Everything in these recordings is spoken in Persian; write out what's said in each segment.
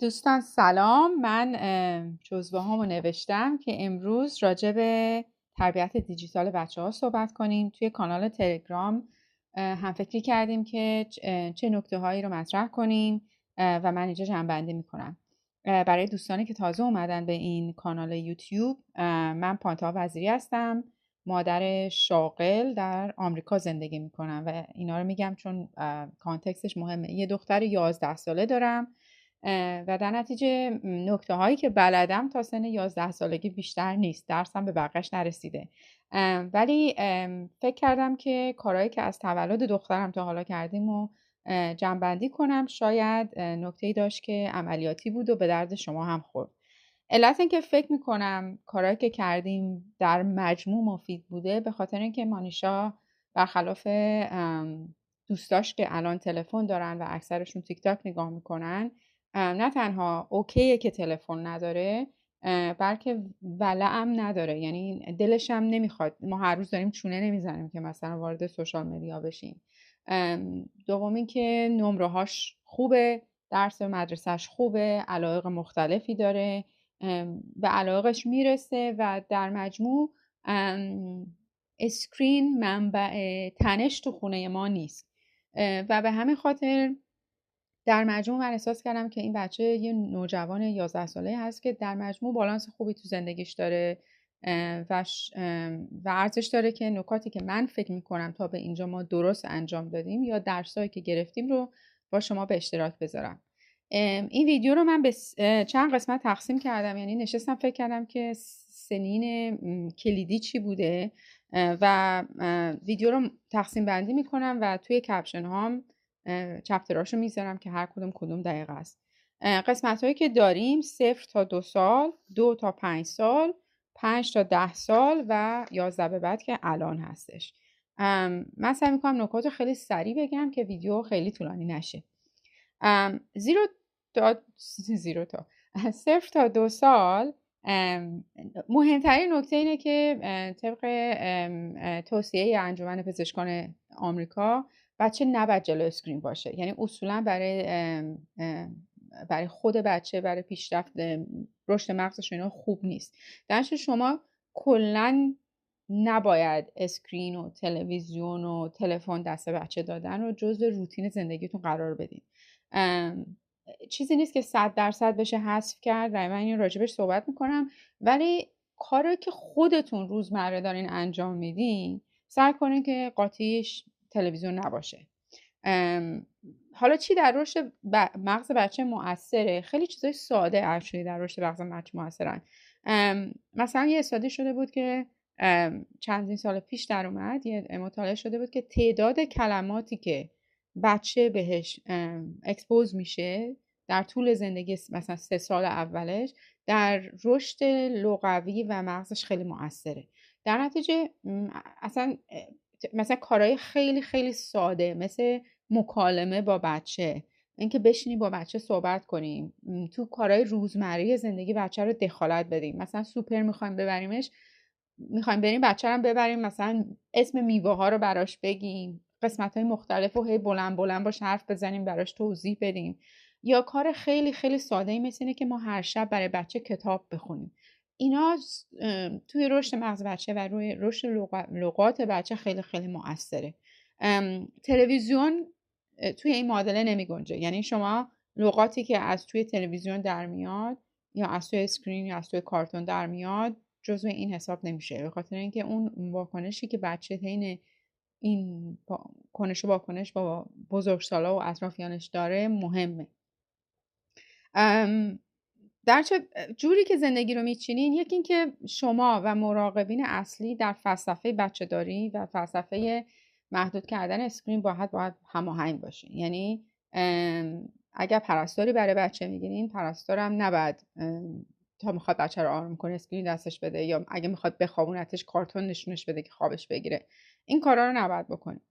دوستان سلام. من جزوه هامو نوشتم که امروز راجع به تربیت دیجیتال بچه ها صحبت کنیم. توی کانال تلگرام هم فکری کردیم که چه نکته هایی رو مطرح کنیم و من اینجا جنبندی می‌کنم. برای دوستانی که تازه اومدن به این کانال یوتیوب من پانتا وزیری هستم. مادر شاغل در آمریکا زندگی می‌کنم و اینا رو میگم چون کانتکستش مهمه. یه دختر 11 ساله دارم. و در نتیجه نکته هایی که بلدم تا سن 11 سالگی بیشتر نیست درسم به بقیش نرسیده. ولی فکر کردم که کارهایی که از تولد دخترم تا حالا کردیم و جنبندی کنم شاید نکته داشت که عملیاتی بود و به درد شما هم خورد. علت اینکه فکر می‌کنم کارهایی که کردیم در مجموع مفید بوده به خاطر اینکه مانیشا برخلاف دوستاش که الان تلفن دارن و اکثرشون تیک تاک نگاه می‌کنن نه تنها اوکیه که تلفن نداره بلکه ولعم نداره. یعنی دلش هم نمی‌خواد. ما هر روز داریم چونه نمی‌زنیم که مثلا وارد سوشال مدیا بشیم. دومی که نمره هاش خوبه درس مدرسهش خوبه علایق مختلفی داره به علایقش می‌رسه و در مجموع اسکرین منبع تنش تو خونه ما نیست. و به همین خاطر در مجموع من احساس کردم که این بچه یه نوجوان 11 ساله هست که در مجموع بالانس خوبی تو زندگیش داره و, ارزش داره که نکاتی که من فکر می‌کنم تا به اینجا ما درست انجام دادیم یا درسایی که گرفتیم رو با شما به اشتراک بذارم. این ویدیو رو من به چند قسمت تقسیم کردم یعنی نشستم فکر کردم که سنین کلیدی چی بوده و ویدیو رو تقسیم بندی می‌کنم و توی کپشن هام چپتراشو می‌ذارم که هر کدوم کدوم دقیقه است. قسمت هایی که داریم صفر تا دو سال دو تا پنج سال پنج تا ده سال و یازده به بعد که الان هستش. من سعی می‌کنم نکات خیلی سریع بگم که ویدیو خیلی طولانی نشه. زیرو تا زیرو تا. صفر تا دو سال مهمترین نکته اینه که طبق توصیه انجمن پزشکان آمریکا بچه نباید جلو اسکرین باشه. یعنی اصولا برای برای خود بچه برای پیشرفت رشد مغزش اینا خوب نیست. درش شما کلا نباید اسکرین و تلویزیون و تلفن دست بچه دادن رو جزء روتین زندگیتون قرار بدین. چیزی نیست که صد درصد بشه حذف کرد. و من این راجبش صحبت می‌کنم. ولی کاری که خودتون روزمره دارین انجام میدین سعی کنین که قاطیش تلویزیون نباشه. حالا چی در رشد مغز بچه مؤثره؟ خیلی چیزای ساده اکچولی در رشد مغز بچه موثرن مثلا یه استادی شده بود که چندین سال پیش در اومد یه مطالعه شده بود که تعداد کلماتی که بچه بهش اکسپوز میشه در طول زندگی مثلا سه سال اولش در رشد لغوی و مغزش خیلی موثره در نتیجه اصلا مثلا کارهای خیلی خیلی ساده مثل مکالمه با بچه. اینکه بشینیم با بچه صحبت کنیم تو کارهای روزمره زندگی بچه رو دخالت بدیم. مثلا سوپر می‌خوایم ببریمش می‌خوایم بریم بچه رو ببریم مثلا اسم میوه ها رو براش بگیم قسمت های مختلف و هی بلند بلند باش حرف بزنیم براش توضیح بدیم. یا کار خیلی خیلی ساده ای مثل اینه که ما هر شب برای بچه کتاب بخونیم. اینا توی رشد مغز بچه و روی رشد لغات بچه خیلی خیلی مؤثره تلویزیون توی این معادله نمی گنجه. یعنی شما لغاتی که از توی تلویزیون در میاد یا از توی اسکرین یا از توی کارتون در میاد جزو این حساب نمیشه. به خاطر اینکه اون واکنشی که بچه حین این کنش و واکنش با بزرگسالا و اطرافیانش داره مهمه. در چه جوری که زندگی رو میچینین یکی اینکه شما و مراقبین اصلی در فلسفه بچه داری و فلسفه محدود کردن screen باید باید هماهنگ باشین یعنی اگر پرستاری برای بچه می‌گیرین پرستارم نباید تا می‌خواد بچه رو آروم کنه screen دستش بده یا اگه می‌خواد بخوابونتش کارتون نشونش بده که خوابش بگیره. این کارا رو نباید بکنیم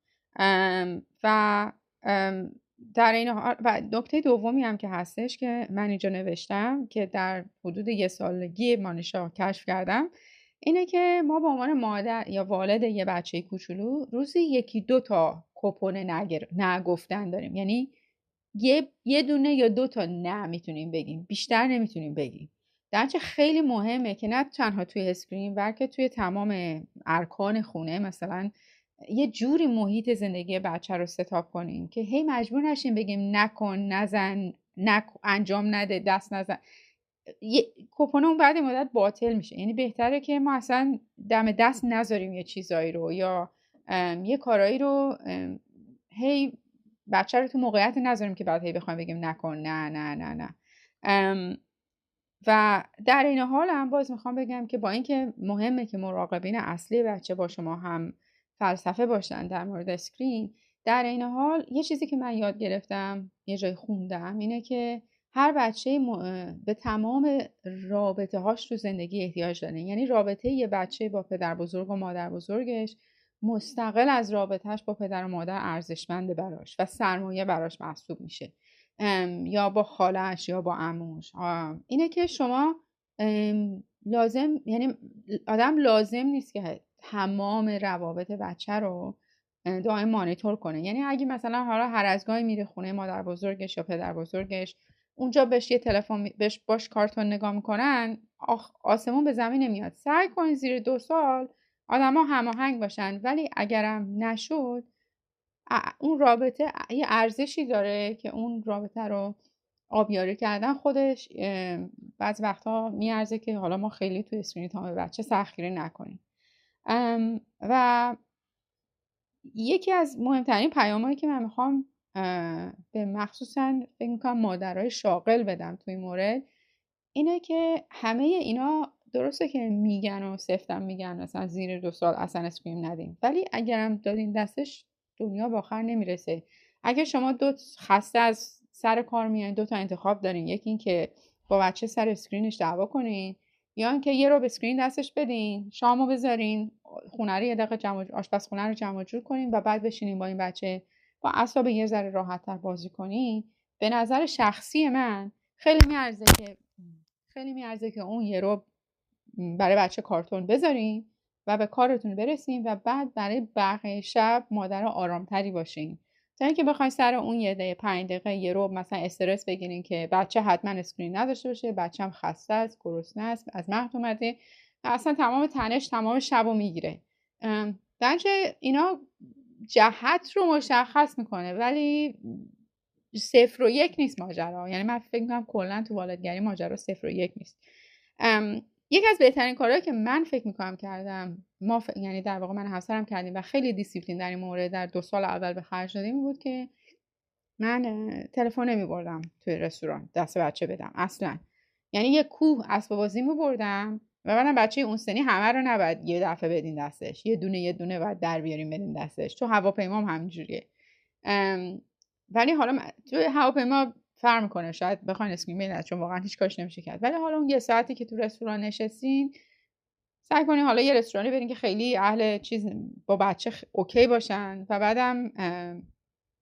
و در این حال و نکته دومی هم که هستش که من اینجا نوشتم که در حدود یه سالگی مانشا کشف کردم اینه که ما به عنوان مادر یا والد یه بچه کوچولو روزی یکی دو تا کوپن نه گ... نه گفتن داریم. یعنی یه, یه دونه یا دو تا نه می‌تونیم بگیم بیشتر نمی‌تونیم بگیم. درچه خیلی مهمه که نه تنها توی screen بلکه توی تمام ارکان خونه مثلا یه جوری محیط زندگی بچه رو set up کنیم که هی مجبور نشیم بگیم نکن نزن نک... انجام نده دست نزن. کپون اون بعد مدت باطل میشه. یعنی بهتره که ما اصلا دم دست نذاریم یه چیزایی رو یا یه کارایی رو هی بچه رو تو موقعیت نذاریم که بعد هی بخوایم بگیم نکن. نه نه نه نه. و در این حال هم باز می‌خوام بگم که با اینکه مهمه که مراقبین اصلی بچه با شما هم فلسفه باشن در مورد اسکرین در این حال یه چیزی که من یاد گرفتم یه جای خوندم اینه که هر بچه به تمام رابطه هاش تو زندگی احتیاج داره یعنی رابطه یه بچه با پدر بزرگ و مادر بزرگش مستقل از رابطهش با پدر و مادر ارزشمنده براش و سرمایه براش محسوب میشه. یا با خالش یا با اموش اینه که شما لازم یعنی آدم لازم نیست که تمام روابط بچه رو دائم مانیتور کنه. یعنی اگه مثلا حالا هر از گاهی میره خونه مادر بزرگش یا پدر بزرگش اونجا بهش یه تلفن بهش باش کارتون نگاه می‌کنن آسمون به زمین نمیاد. سعی کنید زیر دو سال آدما هماهنگ باشن. ولی اگرم نشد اون رابطه یه ارزشی داره که اون رابطه رو آبیاری کردن خودش بعض وقتها میارزه که حالا ما خیلی توی اسکرین تام بچه سخیری نکنیم. و یکی از مهمترین پیامهایی که من می‌خوام به مخصوصا فکر می‌کنم مادرای شاغل بدم توی مورد اینه که همه اینا درسته که میگن و سفتم میگن مثلا زیر دو سال اصلا screen ندیم ولی اگرم دادین دستش دنیا به آخر نمی‌رسه. اگر شما دو خسته از سر کار میان دو تا انتخاب دارین یکی اینکه با بچه سر screen ش دعوا کنین یا اینکه یه رو screen دستش بدین شامو بذارین خونه رو یه دقیقه جمع آشپزخونه رو جمع جور کنین و بعد بشینین با این بچه با اعصاب یه ذره راحت تر بازی کنین. به نظر شخصی من خیلی میارزه که خیلی میارزه که اون یه رو برای بچه کارتون بذارین و به کارتون برسین و بعد برای بقیه شب مادر آرامتری باشین. تا اینکه بخواین سر اون یه دقیقه پنج دقیقه یه رو مثلا استرس بگیرین که بچه حتما اسکرین نداشته باشه هم خسته است گرسنه است از مهد اومده. اصلا تمام تنش تمام شب رو می‌گیره. در نتیجه اینا جهت رو مشخص می‌کنه ولی صفر و یک نیست ماجرا. یعنی من فکر می‌کنم کلا تو والدگری ماجرا صفر و یک نیست. یکی از بهترین کارهایی که من فکر می‌کنم کردم ما یعنی در واقع من همسرم کردیم و خیلی دیسیپلین در این مورد در دو سال اول به خرج دادیم بود که من تلفن نمی بردم توی رستوران دست بچه بدم اصلا. یعنی یه کوه اسباب بازی می بردم و بعدم بچه اون سنی همه رو نباید یه دفعه بدین دستش یه دونه یه دونه باید در بیاریم بدین دستش. تو هواپیما هم همینجوریه ولی حالا تو هواپیما فرق می‌کنه. شاید بخواین screen بدین چون واقعا هیچ کارش نمیشه کرد. ولی حالا اون یه ساعتی که تو رستوران نشستین سعی کنین حالا یه رستورانی برین که خیلی اهل چیز با بچه okay باشن و بعدم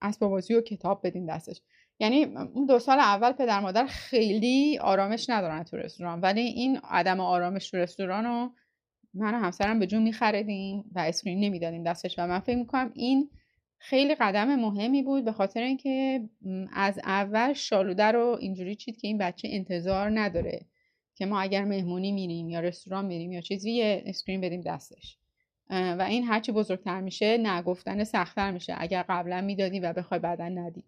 اسباب بازی و کتاب بدین دستش. یعنی اون دو سال اول پدر مادر خیلی آرامش ندارن تو رستوران. ولی این عدم آرامش تو رستوران رو من و همسرم به جون میخریدیم و screen نمی‌دادیم دستش. و من فکر می‌کنم این خیلی قدم مهمی بود به خاطر اینکه از اول شالوده رو اینجوری چید که این بچه انتظار نداره که ما اگر مهمونی میریم یا رستوران میریم یا چیزی یه اسکرین بدیم دستش. و این هرچی بزرگتر میشه نگفتن سختتر میشه. اگر قبلا می‌دادی و بخوای بعدا ندی.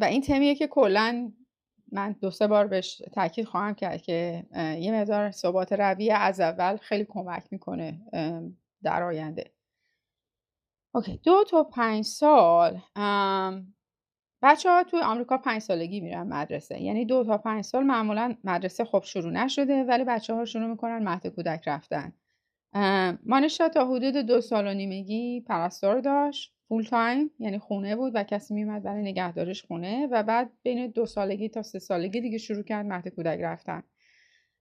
و این تمیه که کلا من دو سه بار بهش تاکید خواهم کرد که یه مقدار ثبات رویه از اول خیلی کمک می‌کنه در آینده. okay دو تا پنج سال بچه ها توی آمریکا پنج سالگی میرن مدرسه یعنی دو تا پنج سال معمولا مدرسه خب شروع نشده ولی بچه ها شروع می‌کنن مهد کودک رفتن. مانشا تا حدود دو سال و نیمگی پرستار داشت full time یعنی خونه بود و کسی میومد برای نگهدارش خونه و بعد بین دو سالگی تا سه سالگی دیگه شروع کرد مهد کودک رفتن.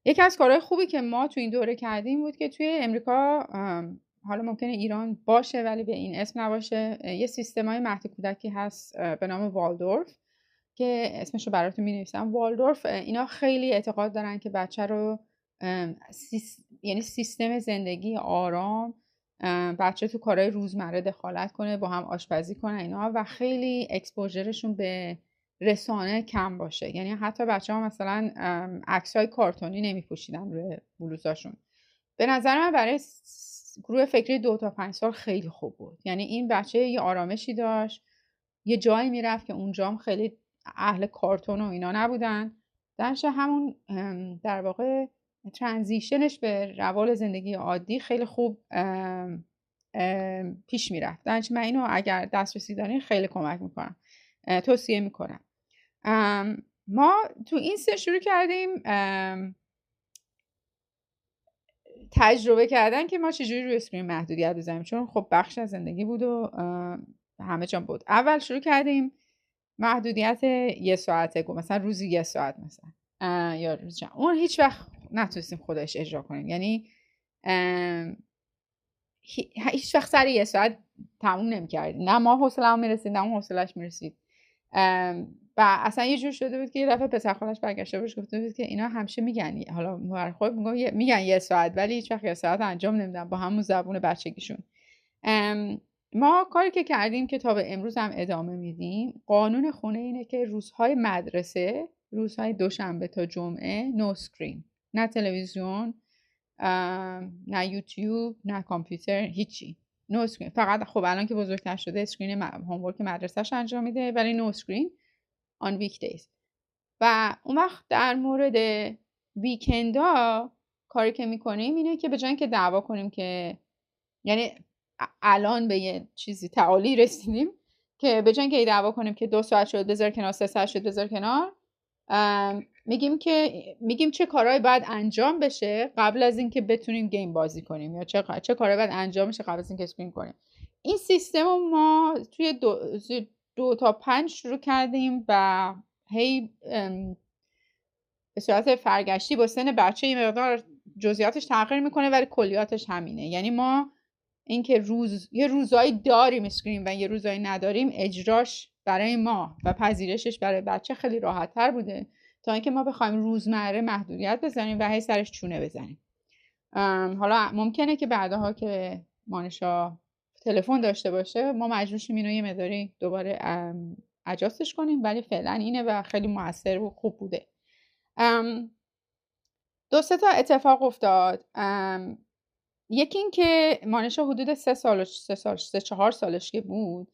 یکی از کارهای خوبی که ما تو این دوره کردیم بود که توی امریکا حالا ممکنه ایران باشه ولی به این اسم نباشه. یه سیستم های مهد کودکی هست به نام والدورف که اسمش رو براتون می نویسم والدورف اینا خیلی اعتقاد دارن که بچه رو یعنی سیستم زندگی آرام بچه تو کارهای روزمره دخالت کنه با هم آشپزی کنه اینا و خیلی اکسپوژرشون به رسانه کم باشه. یعنی حتی بچه ها مثلا عکس های کارتونی نمی پوشیدن روی بلوزاشون. به نظر من برای گروه فکری دو تا پنج سال خیلی خوب بود. یعنی این بچه یه آرامشی داشت یه جایی می‌رفت که اونجا هم خیلی اهل کارتون و اینا نبودن. درش همون در واقع ترانزیشنش به روال زندگی عادی خیلی خوب پیش می‌رفت. درش من اینو اگر دسترسی دارین خیلی کمک می‌کنم توصیه می‌کنم. ما تو این سه شروع کردیم تجربه کردن که ما چجوری روی اسکرین محدودیت بزنیم چون خب بخش از زندگی بود و همه جان بود. اول شروع کردیم محدودیت یه ساعته گو مثلا روزی یه ساعت مثلا. یا روز اون هیچ وقت نتونستیم خودش اجرا کنیم. یعنی هیچ وقت سر یه ساعت تموم نمی کردیم نه ما حوصله می‌رسید نه اون حوصلش می‌رسید. و اصلا یه جور شده بود که یه دفعه پسر خالش برگشته بهش گفته بود که اینا همیشه میگن حالا مور خود میگن یه ساعت ولی هیچ وقت یه ساعت انجام نمیدن با همون زبون بچگیشون. ما کاری که کردیم که تا به امروز هم ادامه میدیم قانون خونه اینه که روزهای مدرسه روزهای دوشنبه تا جمعه نو سکرین نه تلویزیون نه یوتیوب نه کامپیوتر هیچی. no screen فقط خب الان که بزرگتر شده screen homework مدرسهش انجام میده ولی no screen on weekdays و اون وقت در مورد weekend ا کاری که می‌کنیم اینه که به جای که دعوا کنیم که یعنی الان به یه چیزی تعادلی رسیدیم که به جای که دعوا کنیم که دو ساعت شد بذار کنار سه ساعت شد بذار کنار میگیم که میگیم چه کارهایی باید انجام بشه قبل از اینکه بتونیم game بازی کنیم یا چه چه کارهایی باید انجام بشه قبل از اینکه screen کنیم. این سیستم ما توی دو, دو تا پنج شروع کردیم و هی به صورت فرگشتی با سن بچه این مقدار جزئیاتش تغییر می‌کنه ولی کلیاتش همینه. یعنی ما اینکه روز یه روزایی داریم screen و یه روزایی نداریم اجراش برای ما و پذیرشش برای بچه خیلی راحت تر بوده تا اینکه ما بخوایم روزمره محدودیت بزنیم و هی سرش چونه بزنیم. حالا ممکنه که بعدها که مانشا تلفن داشته باشه ما مجبور شیم اینو یه مداری دوباره اجاستش کنیم ولی فعلا اینه و خیلی موثر و خوب بوده. دو سه تا اتفاق افتاد. یکی این که مانشا حدود سه سال سه سال سه چهار سالش که بود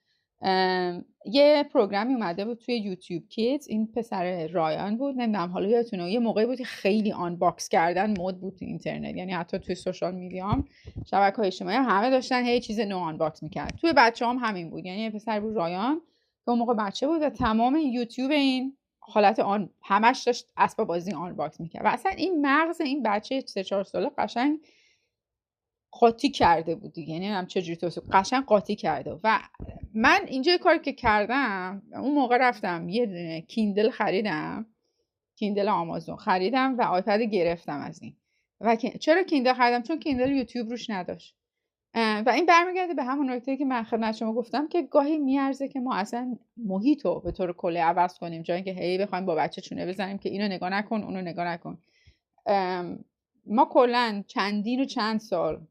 یه program ی اومده بود توی YouTube Kids. این پسر رایان بود. نمی‌دونم حالا یادتونه یه موقعی بود که خیلی unbox کردن مد بود تو اینترنت. یعنی حتی توی social media هم شبکه اجتماعی همه داشتن هی چیز نو unbox می‌کرد توی بچه هم همین بود. یعنی یه پسر بود رایان که اون موقع بچه بود و تمام یوتیوب این حالت un همش داشت اسباب بازی unbox می‌کرد. و اصلا این مغز این بچه سه چهار ساله قشنگ قاطی کرده بود دیگه یعنی هم چجوری توصیف قشنگ قاطی کرده و من اینجا کاری که کردم اون موقع رفتم یه کیندل خریدم کیندل آمازون خریدم و آیپد گرفتم از این. و چرا کیندل خریدم؟ چون کیندل یوتیوب روش نداشت. و این برمیگرده به همون نکته که من خدمت شما گفتم که گاهی میارزه که ما اصلا محیط رو به طور کلی عوض کنیم. جایی که هی بخوایم با بچه چونه بزنیم که اینو نگاه نکن اونو نگاه نکن. ما کلا چندین و چند سال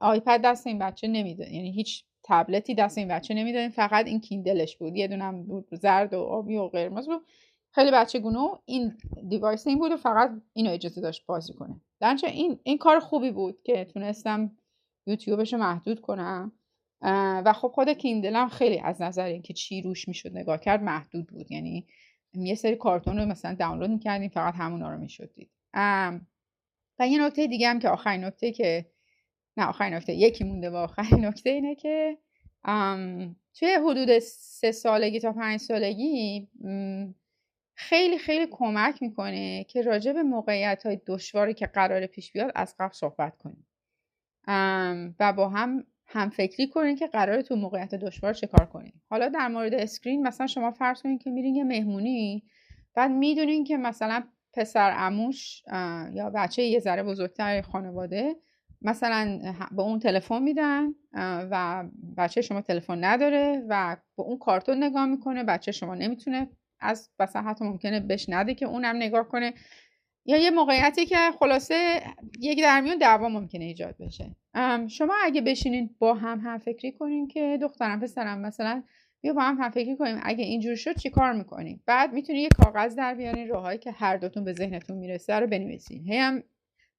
آیپد دست این بچه نمیده یعنی هیچ تبلتی دست این بچه نمی‌دادیم فقط این کیندلش بود. یه دونم بود زرد و آبی و قرمز بود. خیلی بچه گونو این دیوایس این بود و فقط اینو اجازه داشت بازی کنه. درنچه این این کار خوبی بود که تونستم یوتیوبش رو محدود کنم. و خب خود کیندلم خیلی از نظر اینکه چی روش می‌شد نگاه کرد محدود بود. یعنی یه سری کارتون رو مثلا دانلود می‌کردیم فقط همونا رو می‌شد دید و یه نکته دیگه هم که آخرین نکته که نه آخرین نکته یکی مونده و آخرین نکته اینه که توی حدود سه سالگی تا پنج سالگی خیلی خیلی کمک می‌کنه که راجع به موقعیت های دشواری که قرار پیش بیاد از قبل صحبت کنیم. و با هم هم فکری کنین که قرار تو موقعیت دشوار چه کار کنین حالا در مورد اسکرین مثلا شما فرض کنین که میرین یه مهمونی بعد می‌دونین که مثلا پسر اموش یا بچه یه ذره بزرگتر خانواده مثلا به اون تلفن میدن و بچه شما تلفن نداره و به اون کارتون نگاه می‌کنه بچه شما نمی‌تونه از مثلا حتی ممکنه بهش نده که اونم نگاه کنه. یا یه موقعیتی که خلاصه یک درمیون دعوا ممکنه ایجاد بشه. شما اگه بشینین با هم هم فکری کنین که دخترم پسرم مثلا بیا با هم هم فکری کنیم. اگه اینجور شد چی کار می‌کنیم بعد می‌تونی یه کاغذ در بیارین راههایی که هر دوتون به ذهنتون می‌رسه رو بنویسین. هی هم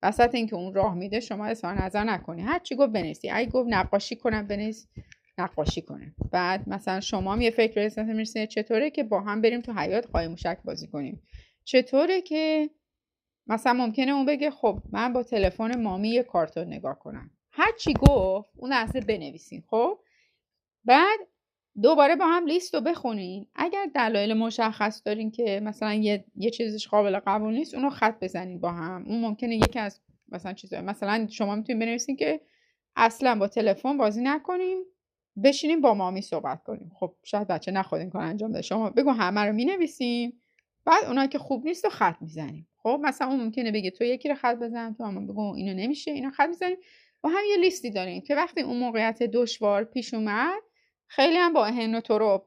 وسط اینکه اون راه میده شما اظهار نظر نکنی. هر چی گفت بنویسی. اگه گفت نقاشی کنم بنویس نقاشی کنه. بعد مثلا شما هم یه فکر احساس می‌رسه. چطوره که با هم بریم تو حیات قایم موشک بازی کنیم؟ چطوره که مثلا ممکنه اون بگه خب من با تلفن مامی یه کارتون نگاه کنم. هر چی گفت اون لحظه بنویسین خب؟ بعد دوباره با هم لیست رو بخونین. اگر دلایل مشخص دارین که مثلا یه, یه چیزش قابل قبول نیست اونو خط بزنین با هم. اون ممکنه یکی از مثلا چیزا مثلا شما می‌تونین بنویسین که اصلا با تلفن بازی نکنیم بشینیم با مامی صحبت کنیم. خب شاید بچه نخود این کار انجام بده شما بگو همه رو می‌نویسیم بعد اونایی که خوب نیست رو خط می‌زنیم. خب مثلا اون ممکنه بگه تو یکی رو خط بزن تو هم بگو اینو نمیشه اینو خط می‌زنیم. با هم یه لیستی داریم که وقتی اون موقعیت دشوار پیش اومد خیلی هم با هن و تروب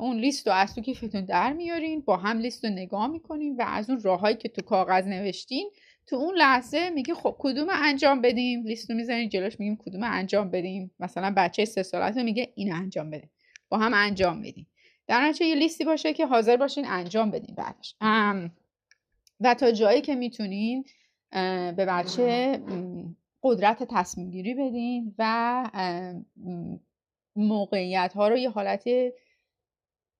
اون لیست رو از تو کیفتون در میارین با هم لیست رو نگاه می‌کنین و از اون راههایی که تو کاغذ نوشتین تو اون لحظه میگه خب کدوم انجام بدیم؟ لیست رو می‌زنین جلوش میگیم کدوم انجام بدیم؟ مثلا بچه سه سالت میگه این انجام بده. با هم انجام بدیم. در یه لیستی باشه که حاضر باشین انجام بدین بعدش. و تا جایی که می‌تونین به بچه قدرت تصمیم گیری بدین و موقعیت ها رو یه حالت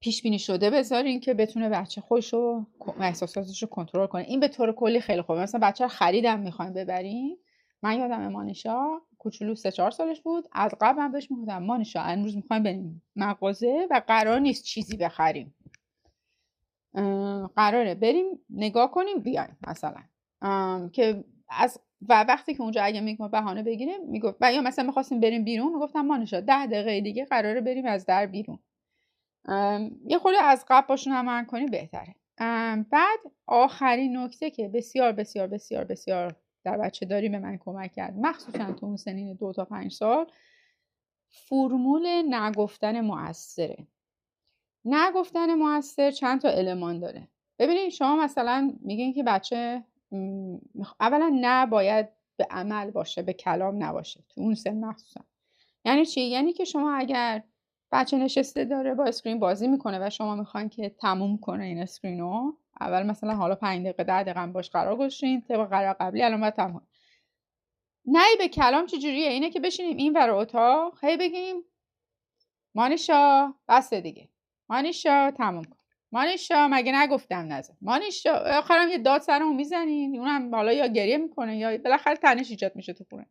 پیش بینی شده بذارین که بتونه بچه خودش رو احساساتش رو کنترل کنه. این به طور کلی خیلی خوبه. مثلا بچه رو خریدم می‌خوایم ببرین. من یادم مانشا کوچولو سه چهار سالش بود. از قبل من بهش می‌گفتم مانشا امروز می‌خوایم بریم مغازه و قرار نیست چیزی بخریم. قراره. بریم نگاه کنیم بیایم مثلا. که از و وقتی که اونجا اگه میگم بهانه بگیریم می‌گفت و یا مثلا می‌خواستیم بریم بیرون می‌گفتم مانشا ده دقیقه دیگه قراره بریم از در بیرون. یه خورده از قبل باشون هم کنی بهتره. بعد آخرین نکته که بسیار بسیار بسیار بسیار در بچه داری به من کمک کرد مخصوصا تو اون سنین دو تا پنج سال فرمول نگفتن موثره. نگفتن موثر چند تا المان داره. ببینید شما مثلا میگین که بچه اولا نه باید به عمل باشه به کلام نباشه. تو اون سن مخصوصا. یعنی چی؟ یعنی که شما اگر بچه نشسته داره با screen بازی می‌کنه و شما می‌خواین که تموم کنه این screen و اول مثلا حالا 5 دقیقه 10 دقیقه باش قرار گذاشتین طبق قرار قبلی الان باید تموم نه به کلام چجوریه اینه که بشینیم این ور اتاق هی بگیم مانیشا بس دیگه. مانیشا تموم کن. مانیشا مگه نگفتم نزن. مانیشا آخرم یه داد سرمون می‌زنین. اونم حالا یا گریه می‌کنه یا بالاخره تنش ایجاد میشه تو خونه.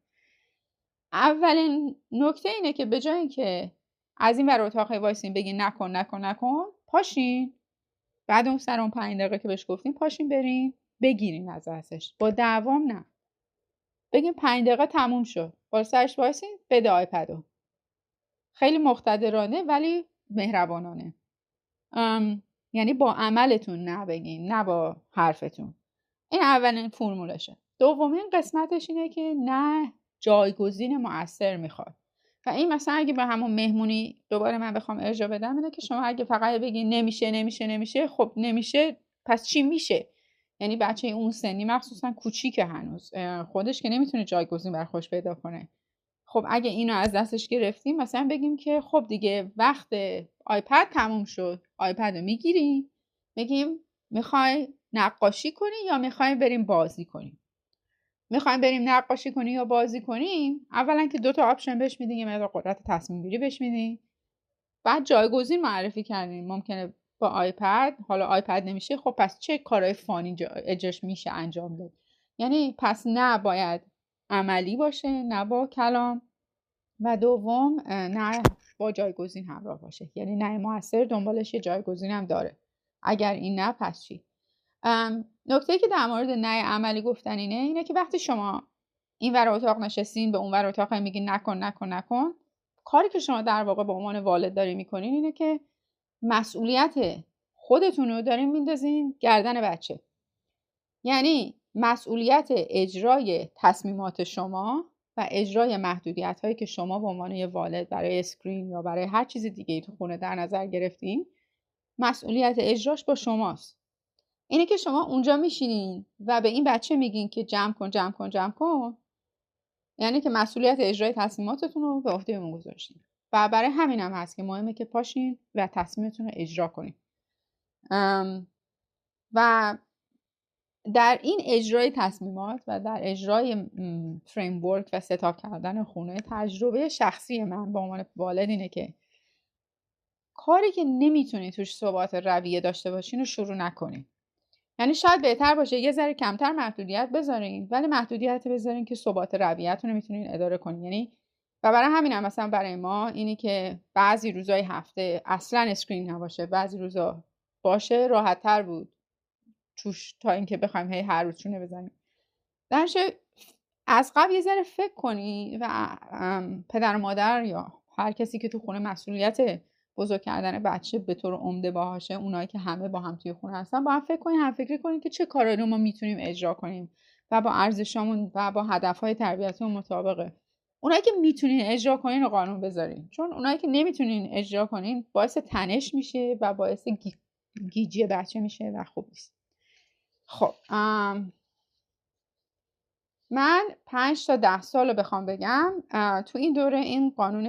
اولین نکته اینه که به جای اینکه از این ور اتاق وایسین بگین نکن نکن نکن پاشین. بعد اون سر اون پنج دقیقه که بهش گفتیم پاشین برین بگیرین از با دعوام نه. بگین پنج دقیقه تموم شد. بالا سرش وایسین بده iPad و. خیلی مقتدرانه ولی مهربانانه. یعنی با عملتون نبگین نه با حرفتون. این اولین فرمولشه. دومین قسمتش اینه که نه جایگزین مؤثر می‌خواد. و این مثلا اگه به همون مهمونی دوباره من بخوام ارجا بدم اینه که شما اگه فقط بگین نمیشه نمیشه نمیشه خب نمیشه پس چی میشه؟ یعنی بچه اون سنی مخصوصا کوچیک هنوز. خودش که نمی‌تونه جایگزین بر خوش پیدا کنه. خب اگه اینو از دستش گرفتیم مثلا بگیم که خب دیگه وقت iPad تموم شد. iPad رو می‌گیری بگیم می‌خوای نقاشی کنی یا می‌خوای بریم بازی کنیم؟ می‌خوایم بریم نقاشی کنیم یا بازی کنیم؟ اولا که دو تا option بهش میدیم یه قدرت تصمیم گیری بهش میدیم. بعد جایگزین معرفی کردیم. ممکنه با iPad حالا iPad نمیشه. خب پس چه کارهای fun ی به جاش میشه انجام داد؟ یعنی پس نه باید عملی باشه نه با کلام. و دوم نه با جایگزین همراه باشه. یعنی نه موثر دنبالش یه جایگزین هم داره. اگر این نه پس چی؟ نکته که در مورد نه عملی گفتن اینه اینه که وقتی شما این ور اتاق نشستین به اون ور اتاق میگین نکن نکن نکن کاری که شما در واقع به عنوان والد داری می‌کنین اینه که مسئولیت خودتون رو دارین میندازین گردن بچه. یعنی مسئولیت اجرای تصمیمات شما و اجرای محدودیت هایی که شما به عنوان والد برای اسکرین یا برای هر چیز دیگه تو خونه در نظر گرفتین مسئولیت اجراش با شماست. اینه که شما اونجا میشینین و به این بچه میگین که جمع کن جمع کن جمع کن یعنی که مسئولیت اجرای تصمیماتتون رو به عهده اون گذاشتین. و برای همین هم هست که مهمه که پاشین و تصمیمتون رو اجرا کنین. و در این اجرای تصمیمات و در اجرای framework و setup کردن خونه تجربه شخصی من به عنوان والد اینه که کاری که نمی‌تونی توش ثبات رویه داشته باشین رو شروع نکنین یعنی شاید بهتر باشه یه ذره کمتر محدودیت بذارین ولی محدودیت بذارین که ثبات رویتون رو می‌تونین اداره کنین. یعنی و برای همین هم مثلا برای ما اینی که بعضی روزهای هفته اصلا اسکرین نباشه بعضی روزا باشه راحت تر بود. توش تا اینکه بخوایم هی هر روز چونه بزنیم. درشه از قبل یه ذره فکر کنی و پدر و مادر یا هر کسی که تو خونه مسئولیت بزرگ کردن بچه به طور عمده باهاشه اونایی که همه با هم توی خونه هستن با هم فکر کنیم هم فکری کنیم که چه کارایی رو ما می‌تونیم اجرا کنیم و با ارزشامون و با هدفهای تربیتیمون مطابقه. اونایی که می‌تونین اجرا کنین رو قانون بذارین. چون اونایی که نمی‌تونین اجرا کنین باعث تنش میشه و باعث گیجی بچه میشه و خوب نیست. خب من پنج تا ده سال رو بخوام بگم تو این دوره این قانون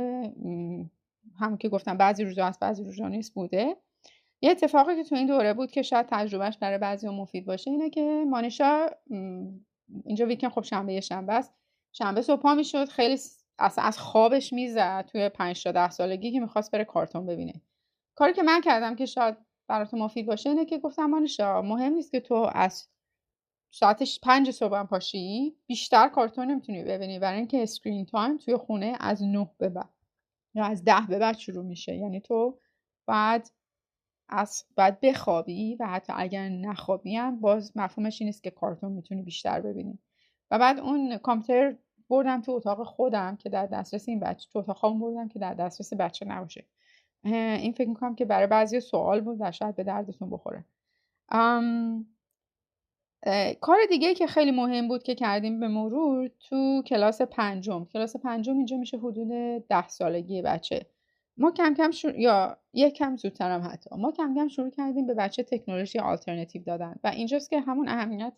هم که گفتم بعضی روزا هست بعضی روزا نیست بوده. یه اتفاقی که تو این دوره بود که شاید تجربهش برای بعضی مفید باشه اینه که مانشا اینجا weekend خب شنبه شنبه است. شنبه صبح پا می‌شد خیلی اصلا از خوابش می‌زد توی 5 تا 10 سالگی که می‌خواست بره کارتون ببینه. کاری که من کردم که شاید برات مفید باشه اینه که گفتم مانیشا مهم نیست که تو از ساعتش پنج صبح هم پاشی بیشتر کارتون نمی‌تونی ببینی. برای اینکه screen time توی خونه از نه به بعد یا از ده به بعد شروع میشه. یعنی تو بعد از بعد بخوابی و حتی اگر نخوابی هم باز مفهومش این نیست که کارتون می‌تونی بیشتر ببینی. و بعد اون کامپیوتر بردم تو اتاق خودم که در دسترس این بچه تو اتاق بردم که در دسترس بچه نباشه. این فکر می‌کنم که برای بعضی سوال بود و شاید به دردتون بخوره. کار دیگه که خیلی مهم بود که کردیم به مرور تو کلاس پنجم. کلاس پنجم اینجا میشه حدود ده سالگی بچه. ما کم کم شروع... یا یک کم زودتر هم حتی. ما کم کم شروع کردیم به بچه تکنولوژی آلترنتیو دادن. و اینجاست که همون اهمیت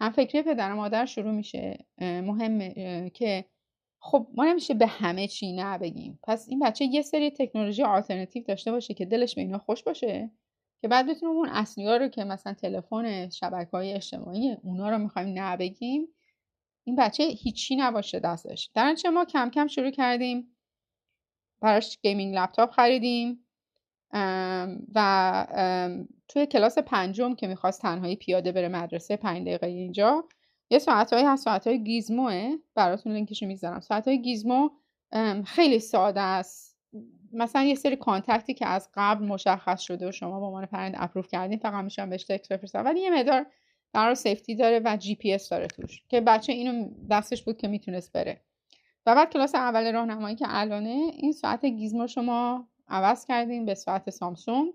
هم فکری پدر و مادر شروع میشه. مهمه که خب ما نمیشه به همه چی نه بگیم. پس این بچه یه سری تکنولوژی آلترنتیو داشته باشه که دلش به اینا خوش باشه که بعد بتونیم اون اصلی رو که مثلا تلفن شبکه های اجتماعی اونا رو می‌خوایم نه بگیم این بچه هیچی نباشه دستش. در ما کم کم شروع کردیم براش gaming laptop خریدیم و توی کلاس پنجم که می‌خواست تنهایی پیاده بره مدرسه پنج دقیقه اینجا یه ساعت هایی هست ساعت های Gizmo ه. براتون لینکشو می‌ذارم ساعت های Gizmo خیلی ساده است. مثلا یه سری contact ی که از قبل مشخص شده و شما با عنوان parent approve کردین فقط میشن بهش تکس بفرستن. ولی یه مقدار در safety داره و جی پی اس داره توش که بچه اینو دستش بود که می‌تونست بره. و بعد کلاس اول راهنمایی که الانه این ساعت Gizmo شو ما عوض کردیم به ساعت Samsung.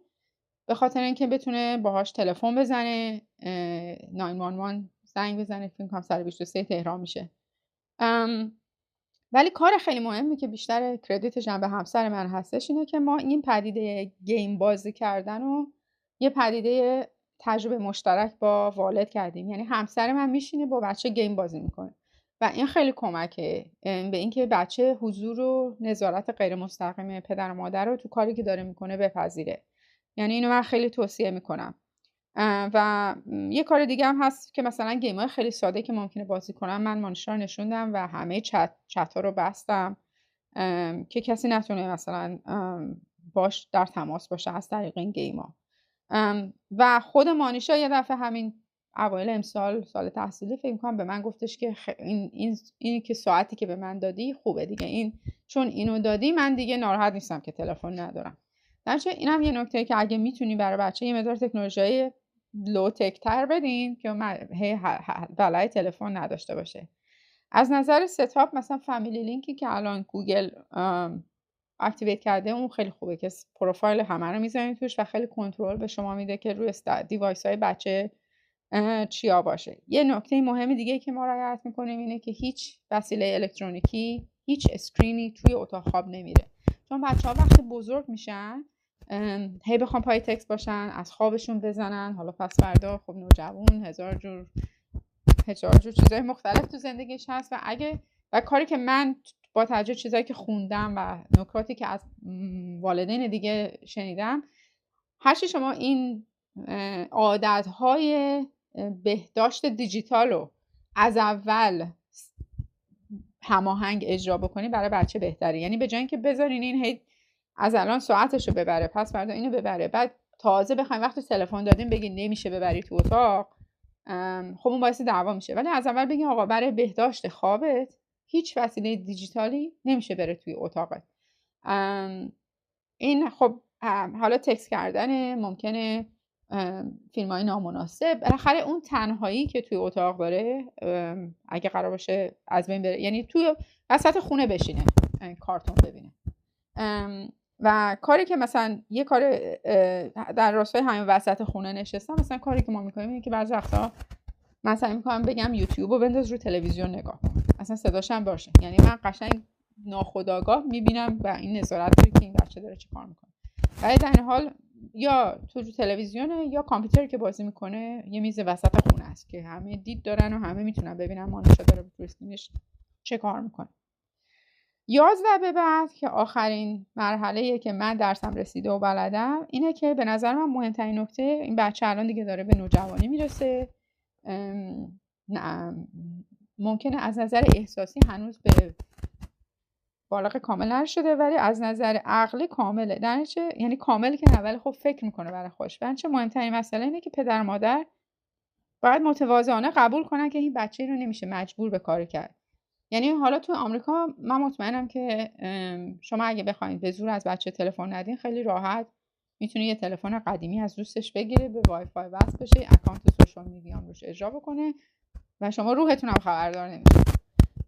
به خاطر اینکه بتونه باهاش تلفن بزنه 911 زنگ بزنه فکر کنم 123 تهران میشه. ولی کار خیلی مهمی که بیشتر کردیتش هم همسر من هستش اینه که ما این پدیده گیم بازی کردن رو یه پدیده تجربه مشترک با والد کردیم. یعنی همسر من میشینه با بچه گیم بازی می‌کنه. و این خیلی کمکه. به اینکه بچه حضور و نظارت غیر مستقیم پدر و مادر رو تو کاری که داره می‌کنه بپذیره. یعنی اینو من خیلی توصیه می‌کنم. و یه کار دیگه هم هست که مثلا گیم های خیلی ساده که ممکنه بازی کنم من مانشا نشوندم و همه چت, چت ها رو بستم که کسی نتونه مثلا باش در تماس باشه از طریق این گیم ها و خود مانیشا یه دفعه همین اوایل امسال سال تحصیلی فکر کنم به من گفتش که این, این, این که ساعتی که به من دادی خوبه دیگه. این چون اینو دادی من دیگه ناراحت نیستم که تلفن ندارم. درچه این هم یه نکته که اگه می‌تونی برای بچه یه مقدار تکنولوژی low-tech تر بدین که ولای تلفن نداشته باشه. از نظر setup مثلا Family Link ی که الان Google activate کرده اون خیلی خوبه که پروفایل همه رو می‌زنید توش و خیلی کنترل به شما میده که روی device های بچه چیا باشه. یه نکته مهم دیگه که ما رعایت می‌کنیم اینه که هیچ وسیله الکترونیکی هیچ اسکرینی توی اتاق خواب نمیره. چون بچه ها وقتی بزرگ میشن هی بخوام پای تکس باشن از خوابشون بزنن. حالا پس فردا خب نوجوان هزار جور هزار جور چیزای مختلف تو زندگیش هست و اگه و کاری که من با توجه چیزایی که خوندم و نکاتی که از والدین دیگه شنیدم هرچی شما این عادت های بهداشت دیجیتال رو از اول هماهنگ اجرا بکنی برای بچه بهتری یعنی به جای اینکه بذارین این هی از الان ساعتش رو ببره پس فردا اینو ببره. بعد تازه بخوایم وقتی تلفن دادیم بگین نمیشه ببری تو اتاق خب اون باعث دعوا میشه. ولی از اول بگین آقا برای بهداشت خوابت هیچ وسیله دیجیتالی نمیشه بره توی اتاقت. این خب حالا تکس کردن ممکنه فیلم های نامناسب. بالاخره اون تنهایی که توی اتاق داره اگه قرار باشه از بین بره یعنی توی وسط خونه بشینه کارتون ببینه. و کاری که مثلا یه کار در راستای همین وسط خونه نشستم مثلا کاری که ما می‌کنیم اینه که بعضی وقتا مثلا می‌کنم بگم یوتیوب رو بنداز رو تلویزیون نگاه کن اصلا صداشم باشه. یعنی من قشنگ ناخداگاه می‌بینم و این نظارت که این بچه داره چی کار می‌کنه. ولی در این حال یا تو تلویزیونه یا کامپیوتری که بازی می‌کنه یه میز وسط خونه است که همه دید دارن و همه می‌تونن ببینن مانشا داره چه کار می‌کنه. یازده به بعد که آخرین مرحله که من درسم رسیده و بلدم اینه که به نظر من مهمترین نکته این بچه الان دیگه داره به نوجوانی می‌رسه. ممکنه از نظر احساسی هنوز به بالغ کامل نشده ولی از نظر عقلی کامله. درنچه یعنی کامل که اول خب فکر می‌کنه برای خوش چه مهمترین مسئله اینه که پدر مادر باید متواضعانه قبول کنن که این بچه رو نمیشه مجبور به کار کرد. یعنی حالا تو آمریکا من مطمئنم که شما اگه بخواید به زور از بچه تلفن ندین خیلی راحت می‌تونه یه تلفن قدیمی از دوستش بگیره به وای فای وصل بشه اکانت سوشال میدیا روش اجرا بکنه و شما روحتون هم خبردار نمیشه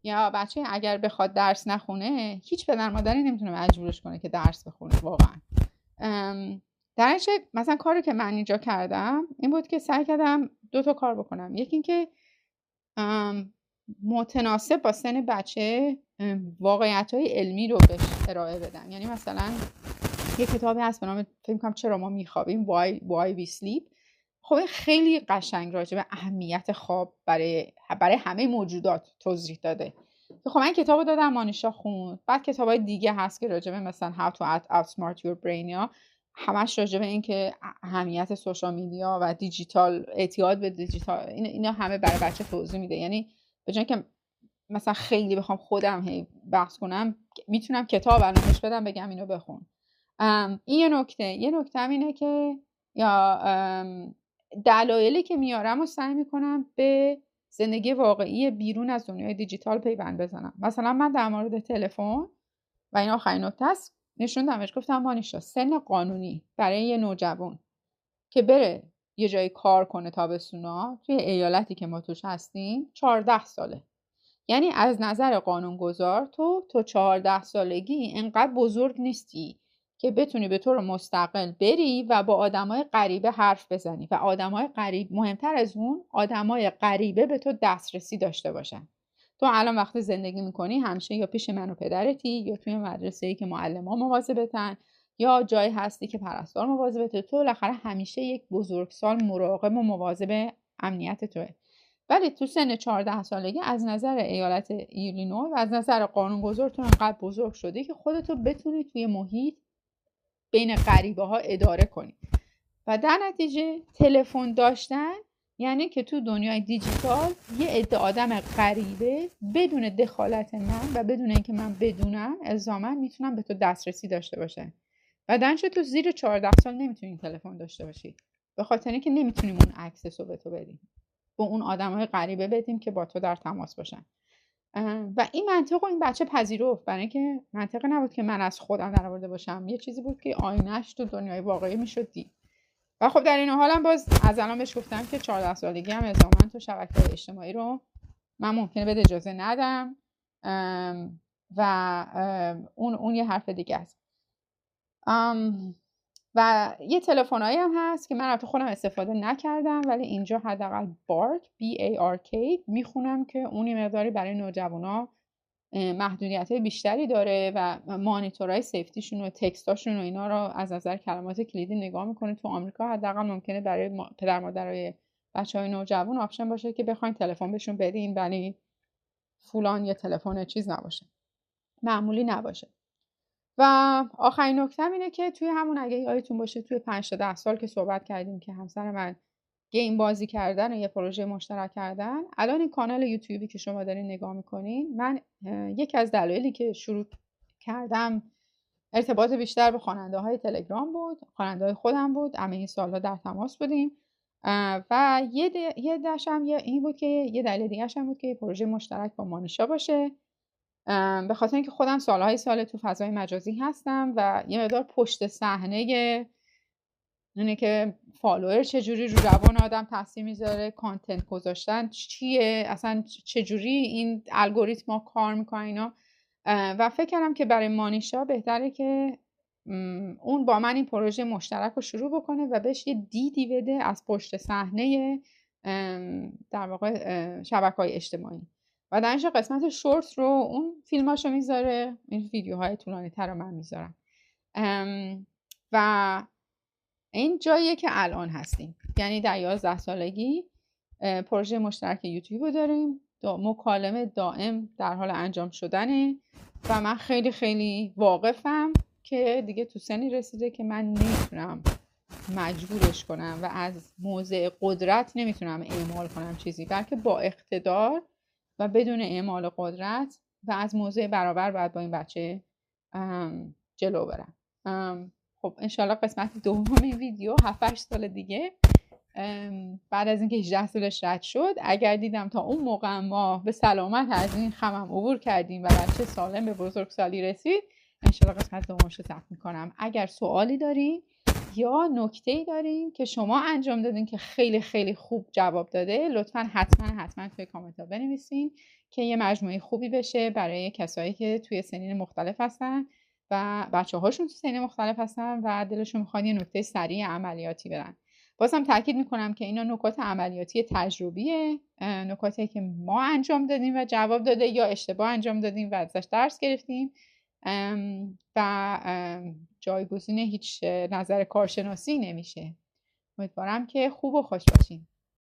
یا بچه اگر بخواد درس نخونه هیچ پدر مادری نمی‌تونه مجبورش کنه که درس بخونه واقعا. در مثلا کاری که من اینجا کردم این بود که سعی کردم دو تا کار بکنم. یکی اینکه متناسب با سن بچه واقعیت های علمی رو بهش ارائه بدم یعنی مثلا یه کتابی هست به نام فکر کنم چرا ما میخوابیم why, why we sleep. خب خیلی قشنگ راجع به اهمیت خواب برای برای همه موجودات توضیح داده. خب من کتابو دادم مانیشا خوند. بعد کتاب های دیگه هست که راجع به مثلا how to outsmart your brain یا همش راجع به اینکه اهمیت سوشال میدیا و دیجیتال اعتیاد به دیجیتال اینا همه برای بچه توضیح میده. یعنی به که مثلا خیلی بخوام خودم هی بحث کنم می‌تونم کتاب الانش بدم بگم اینو بخون. این یه نکته. یه نکته اینه که یا دلایلی که میارم و سعی می‌کنم به زندگی واقعی بیرون از دنیای دیجیتال پیوند بزنم. مثلا من در مورد تلفن و این آخرین نکته است. نشوندمش گفتم مانیشا سن قانونی برای یه نوجوان که بره یه جایی کار کنه تابستونا توی ایالتی که ما توش هستیم 14 ساله. یعنی از نظر قانونگذار تو تو 14 سالگی انقدر بزرگ نیستی که بتونی به طور مستقل بری و با آدمای غریبه حرف بزنی. و آدمای غریب مهمتر از اون آدمای غریبه به تو دسترسی داشته باشن. تو الان وقتی زندگی می‌کنی همیشه یا پیش من و پدرتی یا توی مدرسه ای که معلم ها مواظبتن یا جایی هستی که پرستار مواظبت تو بالاخره همیشه یک بزرگسال مراقب و مواظب امنیت توه. ولی تو سن 14 سالگی از نظر ایالت ایلینوی و از نظر قانونگذار تو انقدر بزرگ شده که خودتو بتونی توی محیط بین غریبه ها اداره کنی. و در نتیجه تلفن داشتن یعنی که تو دنیای دیجیتال یه عده آدم غریبه بدون دخالت من و بدون اینکه من بدونم الزاما می‌تونم به تو دسترسی داشته باشه دانش تو زیر 14 سال نمی‌تونی تلفن داشته باشی؟ به خاطر اینکه نمی‌تونیم اون access رو به تو بدیم. به اون آدم های غریبه بدیم که با تو در تماس باشن. و این منطق و این بچه پذیرفت. برای اینکه منطق نبود که من از خودم درآورده باشم. یه چیزی بود که عینش تو دنیای واقعی می‌شد دید. و خب در این حالم باز از الان بهش گفتم که 14 سالگی هم الزاما تو شبکه اجتماعی رو من ممکنه بده اجازه ندم. و اون اون یه حرف دیگه است. و یه تلفنایی هم هست که من البته خودم استفاده نکردم ولی اینجا حداقل بارک B A R K می‌خونم که اون یه مقداری برای نوجوانا محدودیت بیشتری داره و مانیتورهای سیفتیشون و تکستاشون و اینا رو از نظر کلمات کلیدی نگاه می‌کنه. تو آمریکا حداقل ممکنه برای پدر مادرای بچه های نوجوان option باشه که بخواین تلفن بهشون بدین ولی full-on یه تلفن چیز نباشه. معمولی نباشه. و آخرین نکته اینه که توی همون اگه یادتون باشه توی 5 تا 10 سال که صحبت کردیم که همسر من game بازی کردن و یه پروژه مشترک کردن الان این کانال یوتیوبی که شما دارین نگاه می‌کنین من یکی از دلایلی که شروع کردم ارتباط بیشتر به خواننده های تلگرام بود خواننده های خودم بود همه این سالها در تماس بودیم و یه, یه دشم یه این بود که یه دلیل دیگه بود که پروژه مشترک با مانیشا باشه. به خاطر اینکه خودم سالهای سال تو فضای مجازی هستم و یه مقدار پشت صحنه اینه که فالوور چجوری رو روان آدم تاثیر می‌ذاره کانتنت گذاشتن چیه اصلا چجوری این الگوریتم کار می‌کنن اینا. و فکر کردم که برای مانیشا بهتره که اون با من این پروژه مشترک رو شروع بکنه و بهش یه دیدی بده از پشت صحنه در واقع شبکه های اجتماعی. و در قسمت شورت رو اون فیلماشو می‌ذاره این ویدیوهای طولانی تر رو من می‌ذارم. و این جاییه که الان هستیم. یعنی در یازده سالگی پروژه مشترک یوتیوب رو داریم. مکالمه دائم در حال انجام شدنه و من خیلی خیلی واقفم که دیگه تو سنی رسیده که من نمی‌تونم مجبورش کنم و از موضع قدرت نمی‌تونم اعمال کنم چیزی بلکه با اقتدار و بدون اعمال قدرت و از موضع برابر باید با این بچه جلو برم. خب انشالله قسمت دوم این ویدیو 7 سال دیگه. بعد از اینکه 18 سالش رد شد اگر دیدم تا اون موقع ما به سلامت از این خمم عبور کردیم و بچه سالم به بزرگسالی رسید انشالله قسمت دومش رو ثبت می‌کنم. اگر سوالی دارین یا نکته ای دارین که شما انجام دادین که خیلی خیلی خوب جواب داده. لطفا حتما حتما توی کامنت ها بنویسین که یه مجموعه خوبی بشه برای کسایی که توی سنین مختلف هستن و بچه هاشون تو سنین مختلف هستن و دلشون می‌خواد یه نکته سریع عملیاتی برن. بازم تاکید می‌کنم که اینا نکات عملیاتی تجربیه نکاتی که ما انجام دادیم و جواب داده یا اشتباه انجام دادیم و ازش درس گرفتیم. و جایگزین هیچ نظر کارشناسی نمیشه. امیدوارم که خوب و خوش باشین.